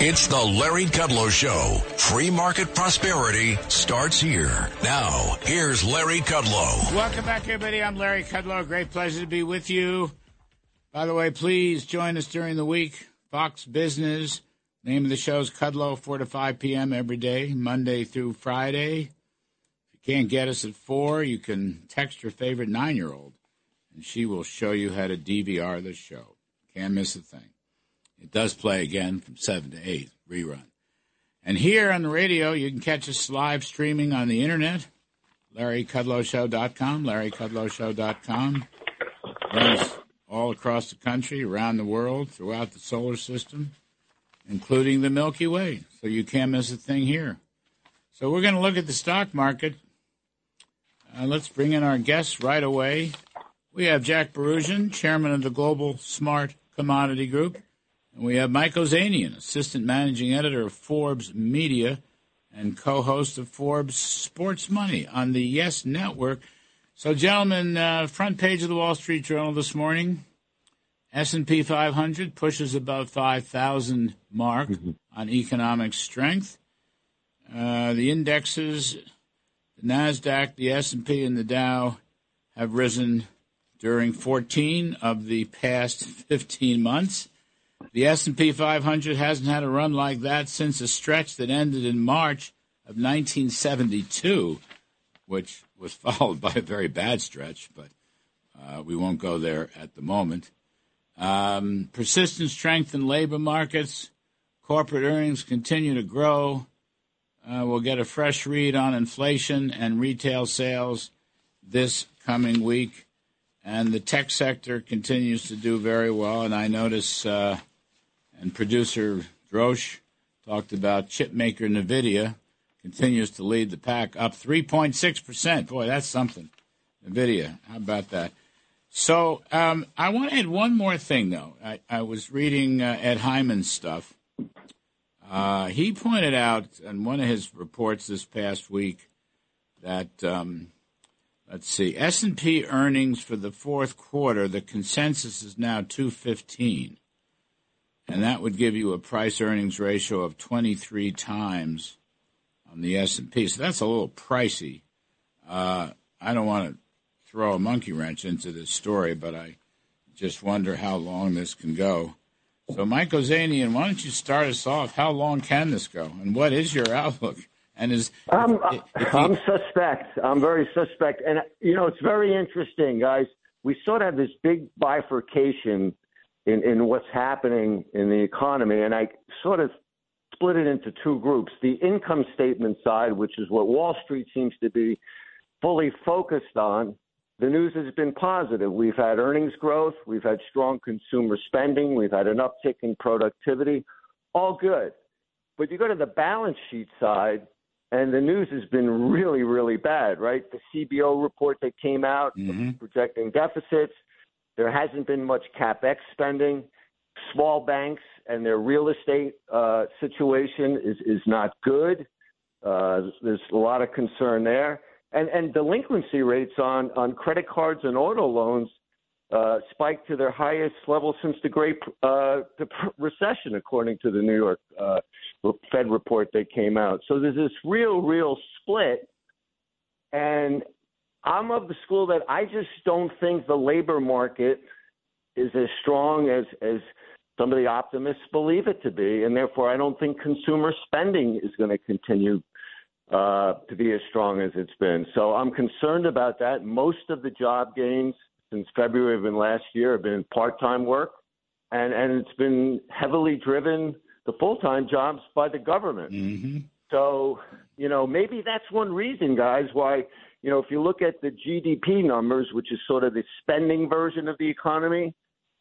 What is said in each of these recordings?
It's the Larry Kudlow Show. Free market prosperity starts here. Now, here's Larry Kudlow. Welcome back, everybody. I'm Larry Kudlow. Great pleasure to be with you. By the way, please join us during the week. Fox Business. Name of the show is Kudlow, 4 to 5 p.m. every day, Monday through Friday. If you can't get us at 4, you can text your favorite nine year old, and she will show you how to DVR the show. Can't miss a thing. It does play again from 7 to 8, rerun. And here on the radio, you can catch us live streaming on the internet, larrykudlowshow.com, larrykudlowshow.com. Runs all across the country, around the world, throughout the solar system, including the Milky Way. So you can't miss a thing here. So we're going to look at the stock market. Uh, let's bring in our guests right away. We have Jack Bouroudjian, chairman of the Global Smart Commodity Group. And we have Mike Ozanian, assistant managing editor of Forbes Media and co-host of Forbes Sports Money on the Yes Network. So, gentlemen, uh, front page of the Wall Street Journal this morning. S&P 500 pushes above 5,000 mark mm-hmm. on economic strength. Uh, the indexes, the Nasdaq, the S&P, and the Dow have risen during 14 of the past 15 months. The S&P 500 hasn't had a run like that since a stretch that ended in March of 1972, which was followed by a very bad stretch, but uh, we won't go there at the moment. Um, persistent strength in labor markets. Corporate earnings continue to grow. Uh, we'll get a fresh read on inflation and retail sales this coming week. And the tech sector continues to do very well. And I notice uh, and producer Drosh talked about chipmaker NVIDIA continues to lead the pack, up 3.6%. Boy, that's something. NVIDIA, how about that? So um, I want to add one more thing, though. I, I was reading uh, Ed Hyman's stuff. Uh, he pointed out in one of his reports this past week that um, let's see, S and P earnings for the fourth quarter. The consensus is now two fifteen and that would give you a price earnings ratio of 23 times on the S&P. So that's a little pricey. Uh, I don't want to throw a monkey wrench into this story, but I just wonder how long this can go. So, Mike Ozanian, why don't you start us off? How long can this go, and what is your outlook? And is I'm if, if I'm suspect. I'm very suspect, and you know it's very interesting, guys. We sort of have this big bifurcation in, in what's happening in the economy. And I sort of split it into two groups. The income statement side, which is what Wall Street seems to be fully focused on, the news has been positive. We've had earnings growth, we've had strong consumer spending, we've had an uptick in productivity, all good. But you go to the balance sheet side, and the news has been really, really bad, right? The CBO report that came out mm-hmm. projecting deficits, there hasn't been much capex spending. Small banks and their real estate uh, situation is is not good. Uh, there's a lot of concern there, and and delinquency rates on on credit cards and auto loans uh, spiked to their highest level since the Great uh, the Recession, according to the New York uh, Fed report that came out. So there's this real, real split, and I'm of the school that I just don't think the labor market is as strong as as some of the optimists believe it to be, and therefore I don't think consumer spending is going to continue uh, to be as strong as it's been. So I'm concerned about that. Most of the job gains since February of last year have been part-time work, and and it's been heavily driven the full-time jobs by the government. Mm-hmm. So you know maybe that's one reason, guys, why you know, if you look at the GDP numbers, which is sort of the spending version of the economy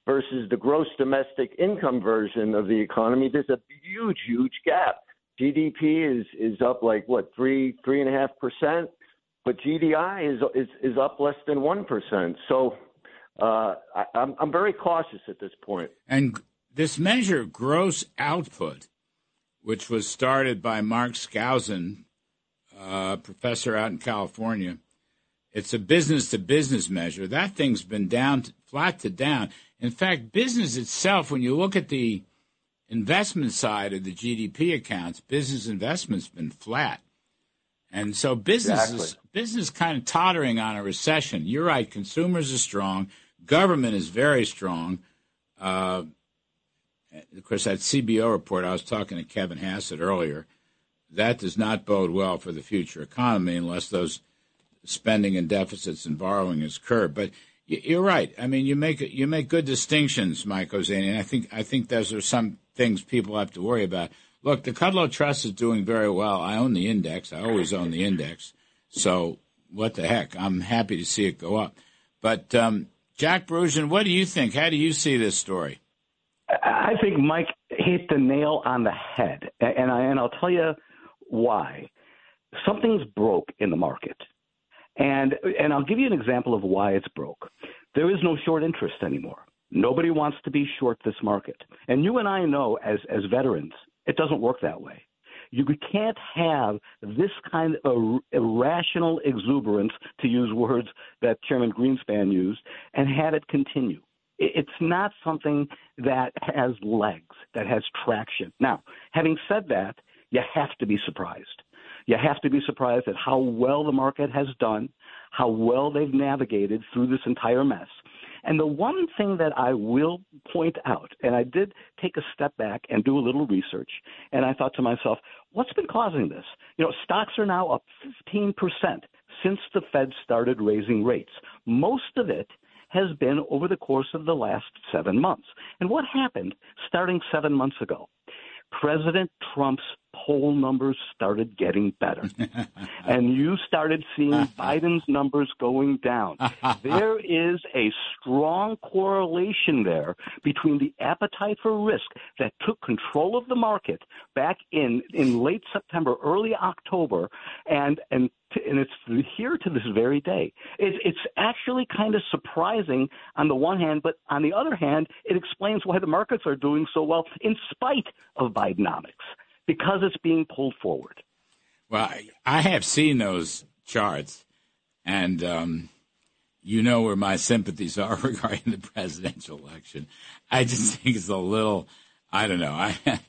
versus the gross domestic income version of the economy, there's a huge, huge gap. GDP is is up like what three three and a half percent, but GDI is is is up less than one percent. So uh, I, I'm I'm very cautious at this point. And this measure, gross output, which was started by Mark Skousen uh, professor out in California. It's a business to business measure. That thing's been down, to, flat to down. In fact, business itself, when you look at the investment side of the GDP accounts, business investment's been flat. And so business exactly. is business kind of tottering on a recession. You're right. Consumers are strong. Government is very strong. Uh, of course, that CBO report, I was talking to Kevin Hassett earlier, that does not bode well for the future economy unless those spending and deficits and borrowing is curbed. But you're right. I mean, you make you make good distinctions, Mike Ozanian. I think I think those are some things people have to worry about. Look, the Kudlow Trust is doing very well. I own the index. I always own the index. So what the heck? I'm happy to see it go up. But um, Jack Bouroudjian, what do you think? How do you see this story? I think Mike hit the nail on the head, and I and I'll tell you why. Something's broke in the market, and and I'll give you an example of why it's broke. There is no short interest anymore. Nobody wants to be short this market, and you and I know as as veterans, it doesn't work that way. You can't have this kind of irrational exuberance, to use words that Chairman Greenspan used, and have it continue it's not something that has legs, that has traction. Now, having said that, you have to be surprised. You have to be surprised at how well the market has done, how well they've navigated through this entire mess. And the one thing that I will point out, and I did take a step back and do a little research, and I thought to myself, what's been causing this? You know, stocks are now up 15% since the Fed started raising rates. Most of it has been over the course of the last seven months. And what happened starting seven months ago? President Trump's poll numbers started getting better. and you started seeing Biden's numbers going down. there is a strong correlation there between the appetite for risk that took control of the market back in, in late September, early October, and, and and it's here to this very day. It's, it's actually kind of surprising on the one hand, but on the other hand, it explains why the markets are doing so well in spite of Bidenomics because it's being pulled forward. Well, I have seen those charts, and um, you know where my sympathies are regarding the presidential election. I just think it's a little, I don't know. I,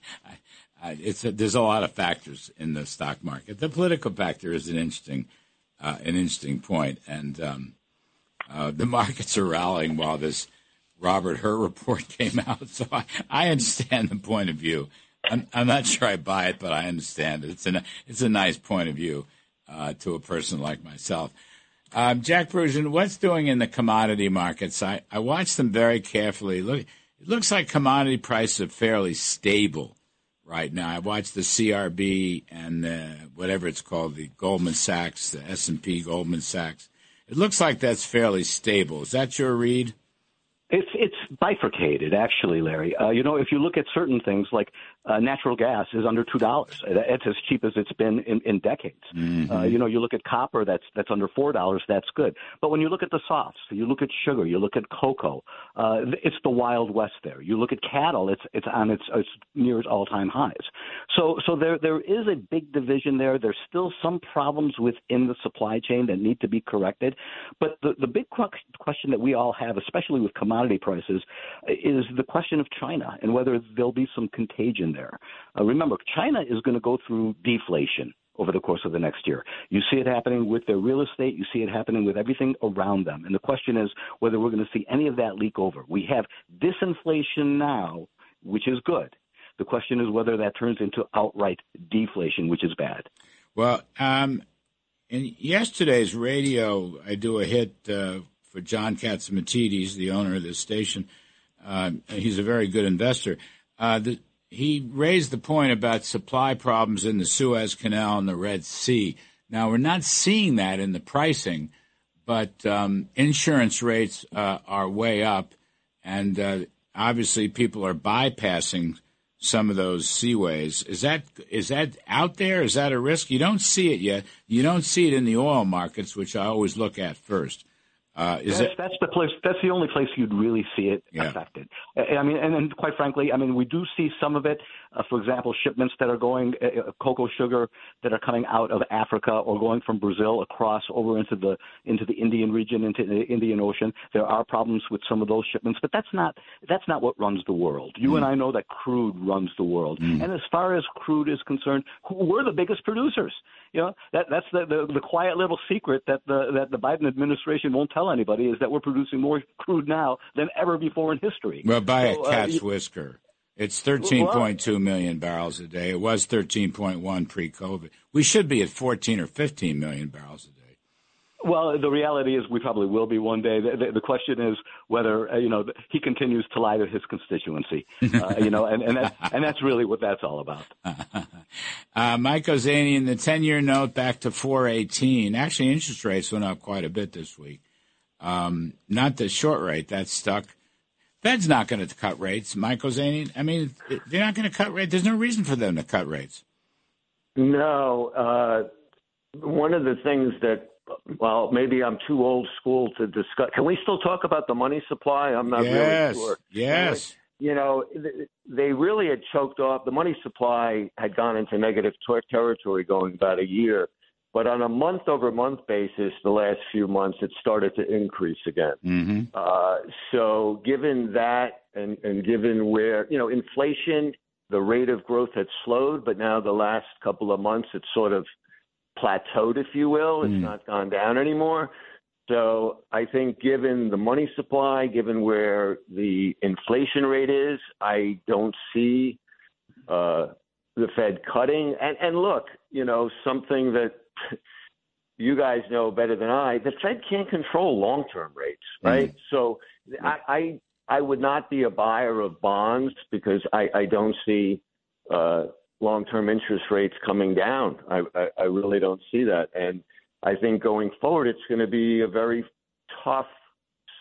I, it's a, there's a lot of factors in the stock market. The political factor is an interesting, uh, an interesting point, and um, uh, the markets are rallying while this Robert Hur report came out. So I, I understand the point of view. I'm, I'm not sure I buy it, but I understand it. It's a it's a nice point of view uh, to a person like myself. Um, Jack Bouroudjian, what's doing in the commodity markets? I, I watched them very carefully. Look, it looks like commodity prices are fairly stable right now. I watched the CRB and the, whatever it's called, the Goldman Sachs, the S and P Goldman Sachs. It looks like that's fairly stable. Is that your read? It's it's bifurcated, actually, Larry. Uh, you know, if you look at certain things like uh, natural gas is under two dollars. It's as cheap as it's been in, in decades. Mm-hmm. Uh, you know, you look at copper that's that's under four dollars. That's good. But when you look at the softs, you look at sugar, you look at cocoa. Uh, it's the wild west there. You look at cattle. It's it's on its, its near its all time highs. So so there there is a big division there. There's still some problems within the supply chain that need to be corrected. But the the big question that we all have, especially with commodity prices, is the question of China and whether there'll be some contagion there. Uh, remember, China is going to go through deflation over the course of the next year. You see it happening with their real estate, you see it happening with everything around them. And the question is whether we're going to see any of that leak over. We have disinflation now, which is good. The question is whether that turns into outright deflation, which is bad. Well, um, in yesterday's radio, I do a hit uh, for John Catsimatidis, the owner of this station. Uh, he's a very good investor. Uh, the, he raised the point about supply problems in the Suez Canal and the Red Sea. Now, we're not seeing that in the pricing, but um, insurance rates uh, are way up, and uh, obviously people are bypassing some of those seaways. Is that is that out there? Is that a risk? You don't see it yet. You don't see it in the oil markets, which I always look at first. Uh, is that's, it, that's the place. That's the only place you'd really see it yeah. affected. I mean, and, and quite frankly, I mean, we do see some of it uh, for example, shipments that are going uh, uh, cocoa sugar that are coming out of Africa or going from Brazil across over into the into the Indian region, into the Indian Ocean. There are problems with some of those shipments, but that's not that's not what runs the world. You mm. and I know that crude runs the world, mm. and as far as crude is concerned, we're the biggest producers. You know that that's the, the the quiet little secret that the that the Biden administration won't tell anybody is that we're producing more crude now than ever before in history. Well, by so, a uh, cat's uh, whisker. It's 13.2 million barrels a day. It was 13.1 pre-COVID. We should be at 14 or 15 million barrels a day. Well, the reality is we probably will be one day. The, the, the question is whether uh, you know he continues to lie to his constituency. Uh, you know, and and that's, and that's really what that's all about. uh, Mike Ozanian, the ten-year note back to 418. Actually, interest rates went up quite a bit this week. Um, not the short rate that's stuck. Fed's not going to cut rates, Mike Ozanian. I mean, they're not going to cut rates. There's no reason for them to cut rates. No. Uh, one of the things that well, maybe I'm too old school to discuss. Can we still talk about the money supply? I'm not yes, really sure. Yes. You know, they really had choked off. The money supply had gone into negative ter- territory going about a year. But on a month over month basis, the last few months, it started to increase again. Mm-hmm. Uh, so, given that, and, and given where, you know, inflation, the rate of growth had slowed, but now the last couple of months, it's sort of plateaued, if you will. It's mm. not gone down anymore. So I think given the money supply, given where the inflation rate is, I don't see uh, the Fed cutting. And, and look, you know, something that you guys know better than I, the Fed can't control long-term rates, right? Mm. So I, I I would not be a buyer of bonds because I, I don't see uh, long-term interest rates coming down. I, I, I really don't see that, and I think going forward, it's going to be a very tough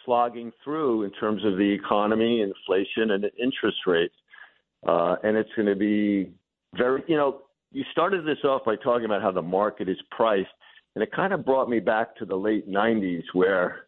slogging through in terms of the economy, inflation, and interest rates, uh, and it's going to be very. You know, you started this off by talking about how the market is priced, and it kind of brought me back to the late '90s where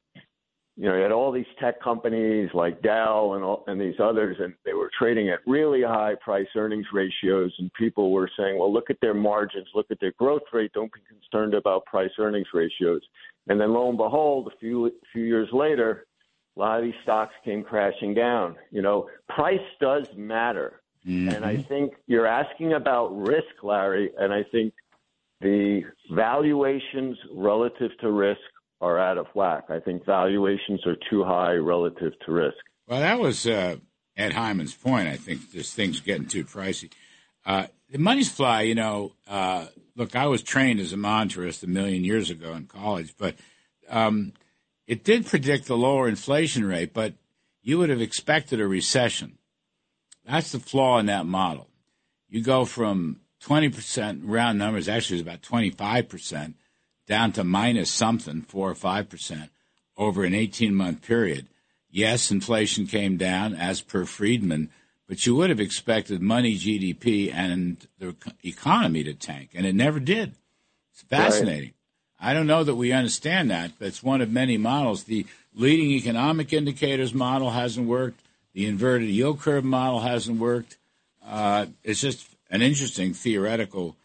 you know, you had all these tech companies like Dell and all, and these others, and they were trading at really high price earnings ratios, and people were saying, "Well, look at their margins, look at their growth rate. Don't be concerned about price earnings ratios." And then, lo and behold, a few few years later, a lot of these stocks came crashing down. You know, price does matter, mm-hmm. and I think you're asking about risk, Larry, and I think the valuations relative to risk are out of whack. I think valuations are too high relative to risk. Well, that was uh, Ed Hyman's point. I think this thing's getting too pricey. Uh, the money's fly, you know, uh, look, I was trained as a monetarist a million years ago in college, but um, it did predict the lower inflation rate, but you would have expected a recession. That's the flaw in that model. You go from 20% round numbers, actually, it's about 25% down to minus something, four or five percent, over an 18 month period. Yes, inflation came down as per Friedman, but you would have expected money, GDP, and the economy to tank, and it never did. It's fascinating. Right. I don't know that we understand that, but it's one of many models. The leading economic indicators model hasn't worked. The inverted yield curve model hasn't worked. Uh, it's just an interesting theoretical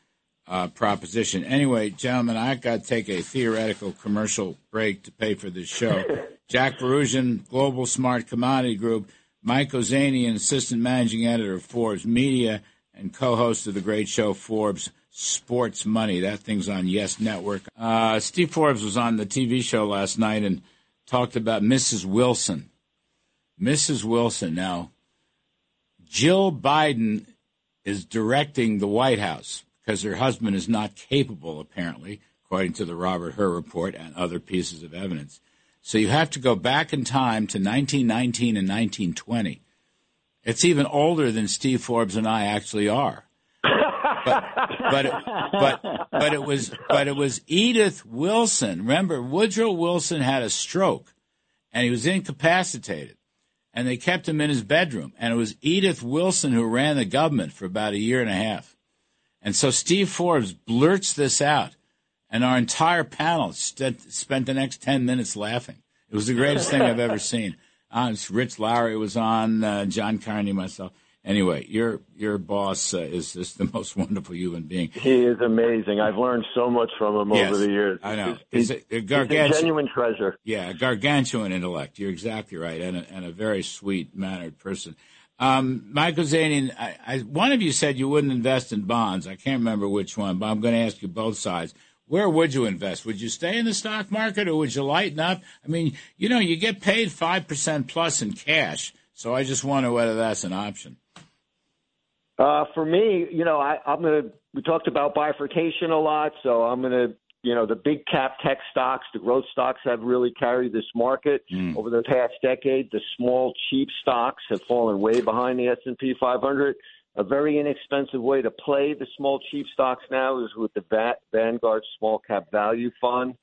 uh, proposition. Anyway, gentlemen, I got to take a theoretical commercial break to pay for this show. Jack Bouroudjian, Global Smart Commodity Group, Mike Ozanian, Assistant Managing Editor of Forbes Media, and co-host of the great show Forbes Sports Money. That thing's on Yes Network. Uh, Steve Forbes was on the TV show last night and talked about Mrs. Wilson. Mrs. Wilson. Now, Jill Biden is directing the White House because her husband is not capable, apparently, according to the Robert Hur report and other pieces of evidence. So you have to go back in time to 1919 and 1920. It's even older than Steve Forbes and I actually are. But but but but it was but it was Edith Wilson. Remember, Woodrow Wilson had a stroke, and he was incapacitated, and they kept him in his bedroom. And it was Edith Wilson who ran the government for about a year and a half. And so Steve Forbes blurts this out, and our entire panel st- spent the next 10 minutes laughing. It was the greatest thing I've ever seen. Uh, Rich Lowry was on, uh, John Carney, myself. Anyway, your your boss uh, is just the most wonderful human being. He is amazing. I've learned so much from him Yes, over the years. I know. He's, He's he's a genuine treasure. Yeah, a gargantuan intellect. You're exactly right, and a, and a very sweet mannered person. Um, Mike Ozanian, I, I, one of you said you wouldn't invest in bonds. I can't remember which one, but I'm going to ask you both sides. Where would you invest? Would you stay in the stock market or would you lighten up? I mean, you know, you get paid 5% plus in cash. So I just wonder whether that's an option. Uh, for me, you know, I, I'm going to. We talked about bifurcation a lot, so I'm going to. You know, the big cap tech stocks, the growth stocks have really carried this market over the past decade. The small, cheap stocks have fallen way behind the S&P 500. A very inexpensive way to play the small, cheap stocks now is with the Va- Vanguard Small Cap Value Fund,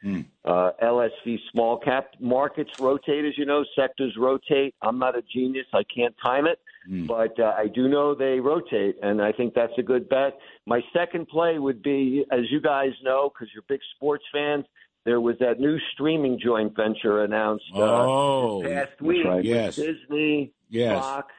uh, LSV Small Cap. Markets rotate, as you know, sectors rotate. I'm not a genius; I can't time it but uh, I do know they rotate, and I think that's a good bet. My second play would be, as you guys know, because you're big sports fans, there was that new streaming joint venture announced uh, Oh, last week right. with Yes. Disney, Yes. Fox,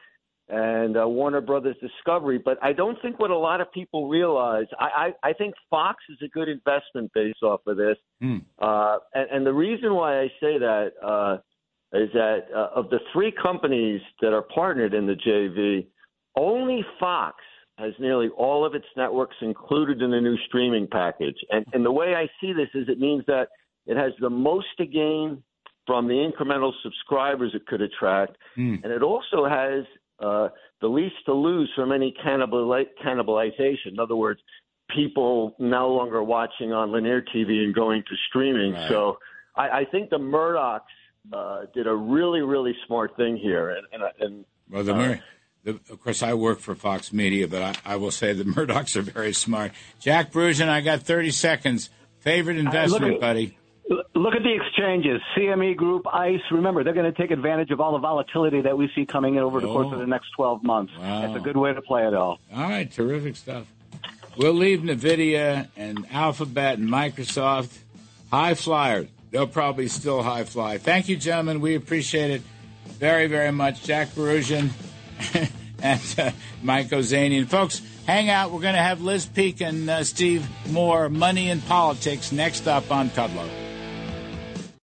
and uh, Warner Brothers Discovery. But I don't think what a lot of people realize. I, I, I think Fox is a good investment based off of this, Hmm. uh, and, and the reason why I say that. Uh, is that uh, of the three companies that are partnered in the JV, only Fox has nearly all of its networks included in the new streaming package. And, and the way I see this is it means that it has the most to gain from the incremental subscribers it could attract, and it also has uh, the least to lose from any cannibali- cannibalization. In other words, people no longer watching on linear TV and going to streaming. Right. So I, I think the Murdochs uh, did a really, really smart thing here, and and, and Well, the, Mur- the, of course, I work for Fox Media, but I, I will say the Murdochs are very smart. Jack Bouroudjian, I got 30 seconds. Favorite investment, at- buddy? Look at the exchanges, CME Group, ICE. Remember, they're going to take advantage of all the volatility that we see coming in over the course Oh. of the next 12 months. Wow. That's a good way to play it all. All right, terrific stuff. We'll leave NVIDIA and Alphabet and Microsoft high flyers. They'll probably still high fly. Thank you, gentlemen. We appreciate it very, very much. Jack Bouroudjian and uh, Mike Ozanian. Folks, hang out. We're going to have Liz Peek and uh, Steve Moore, Money and Politics, next up on Kudlow.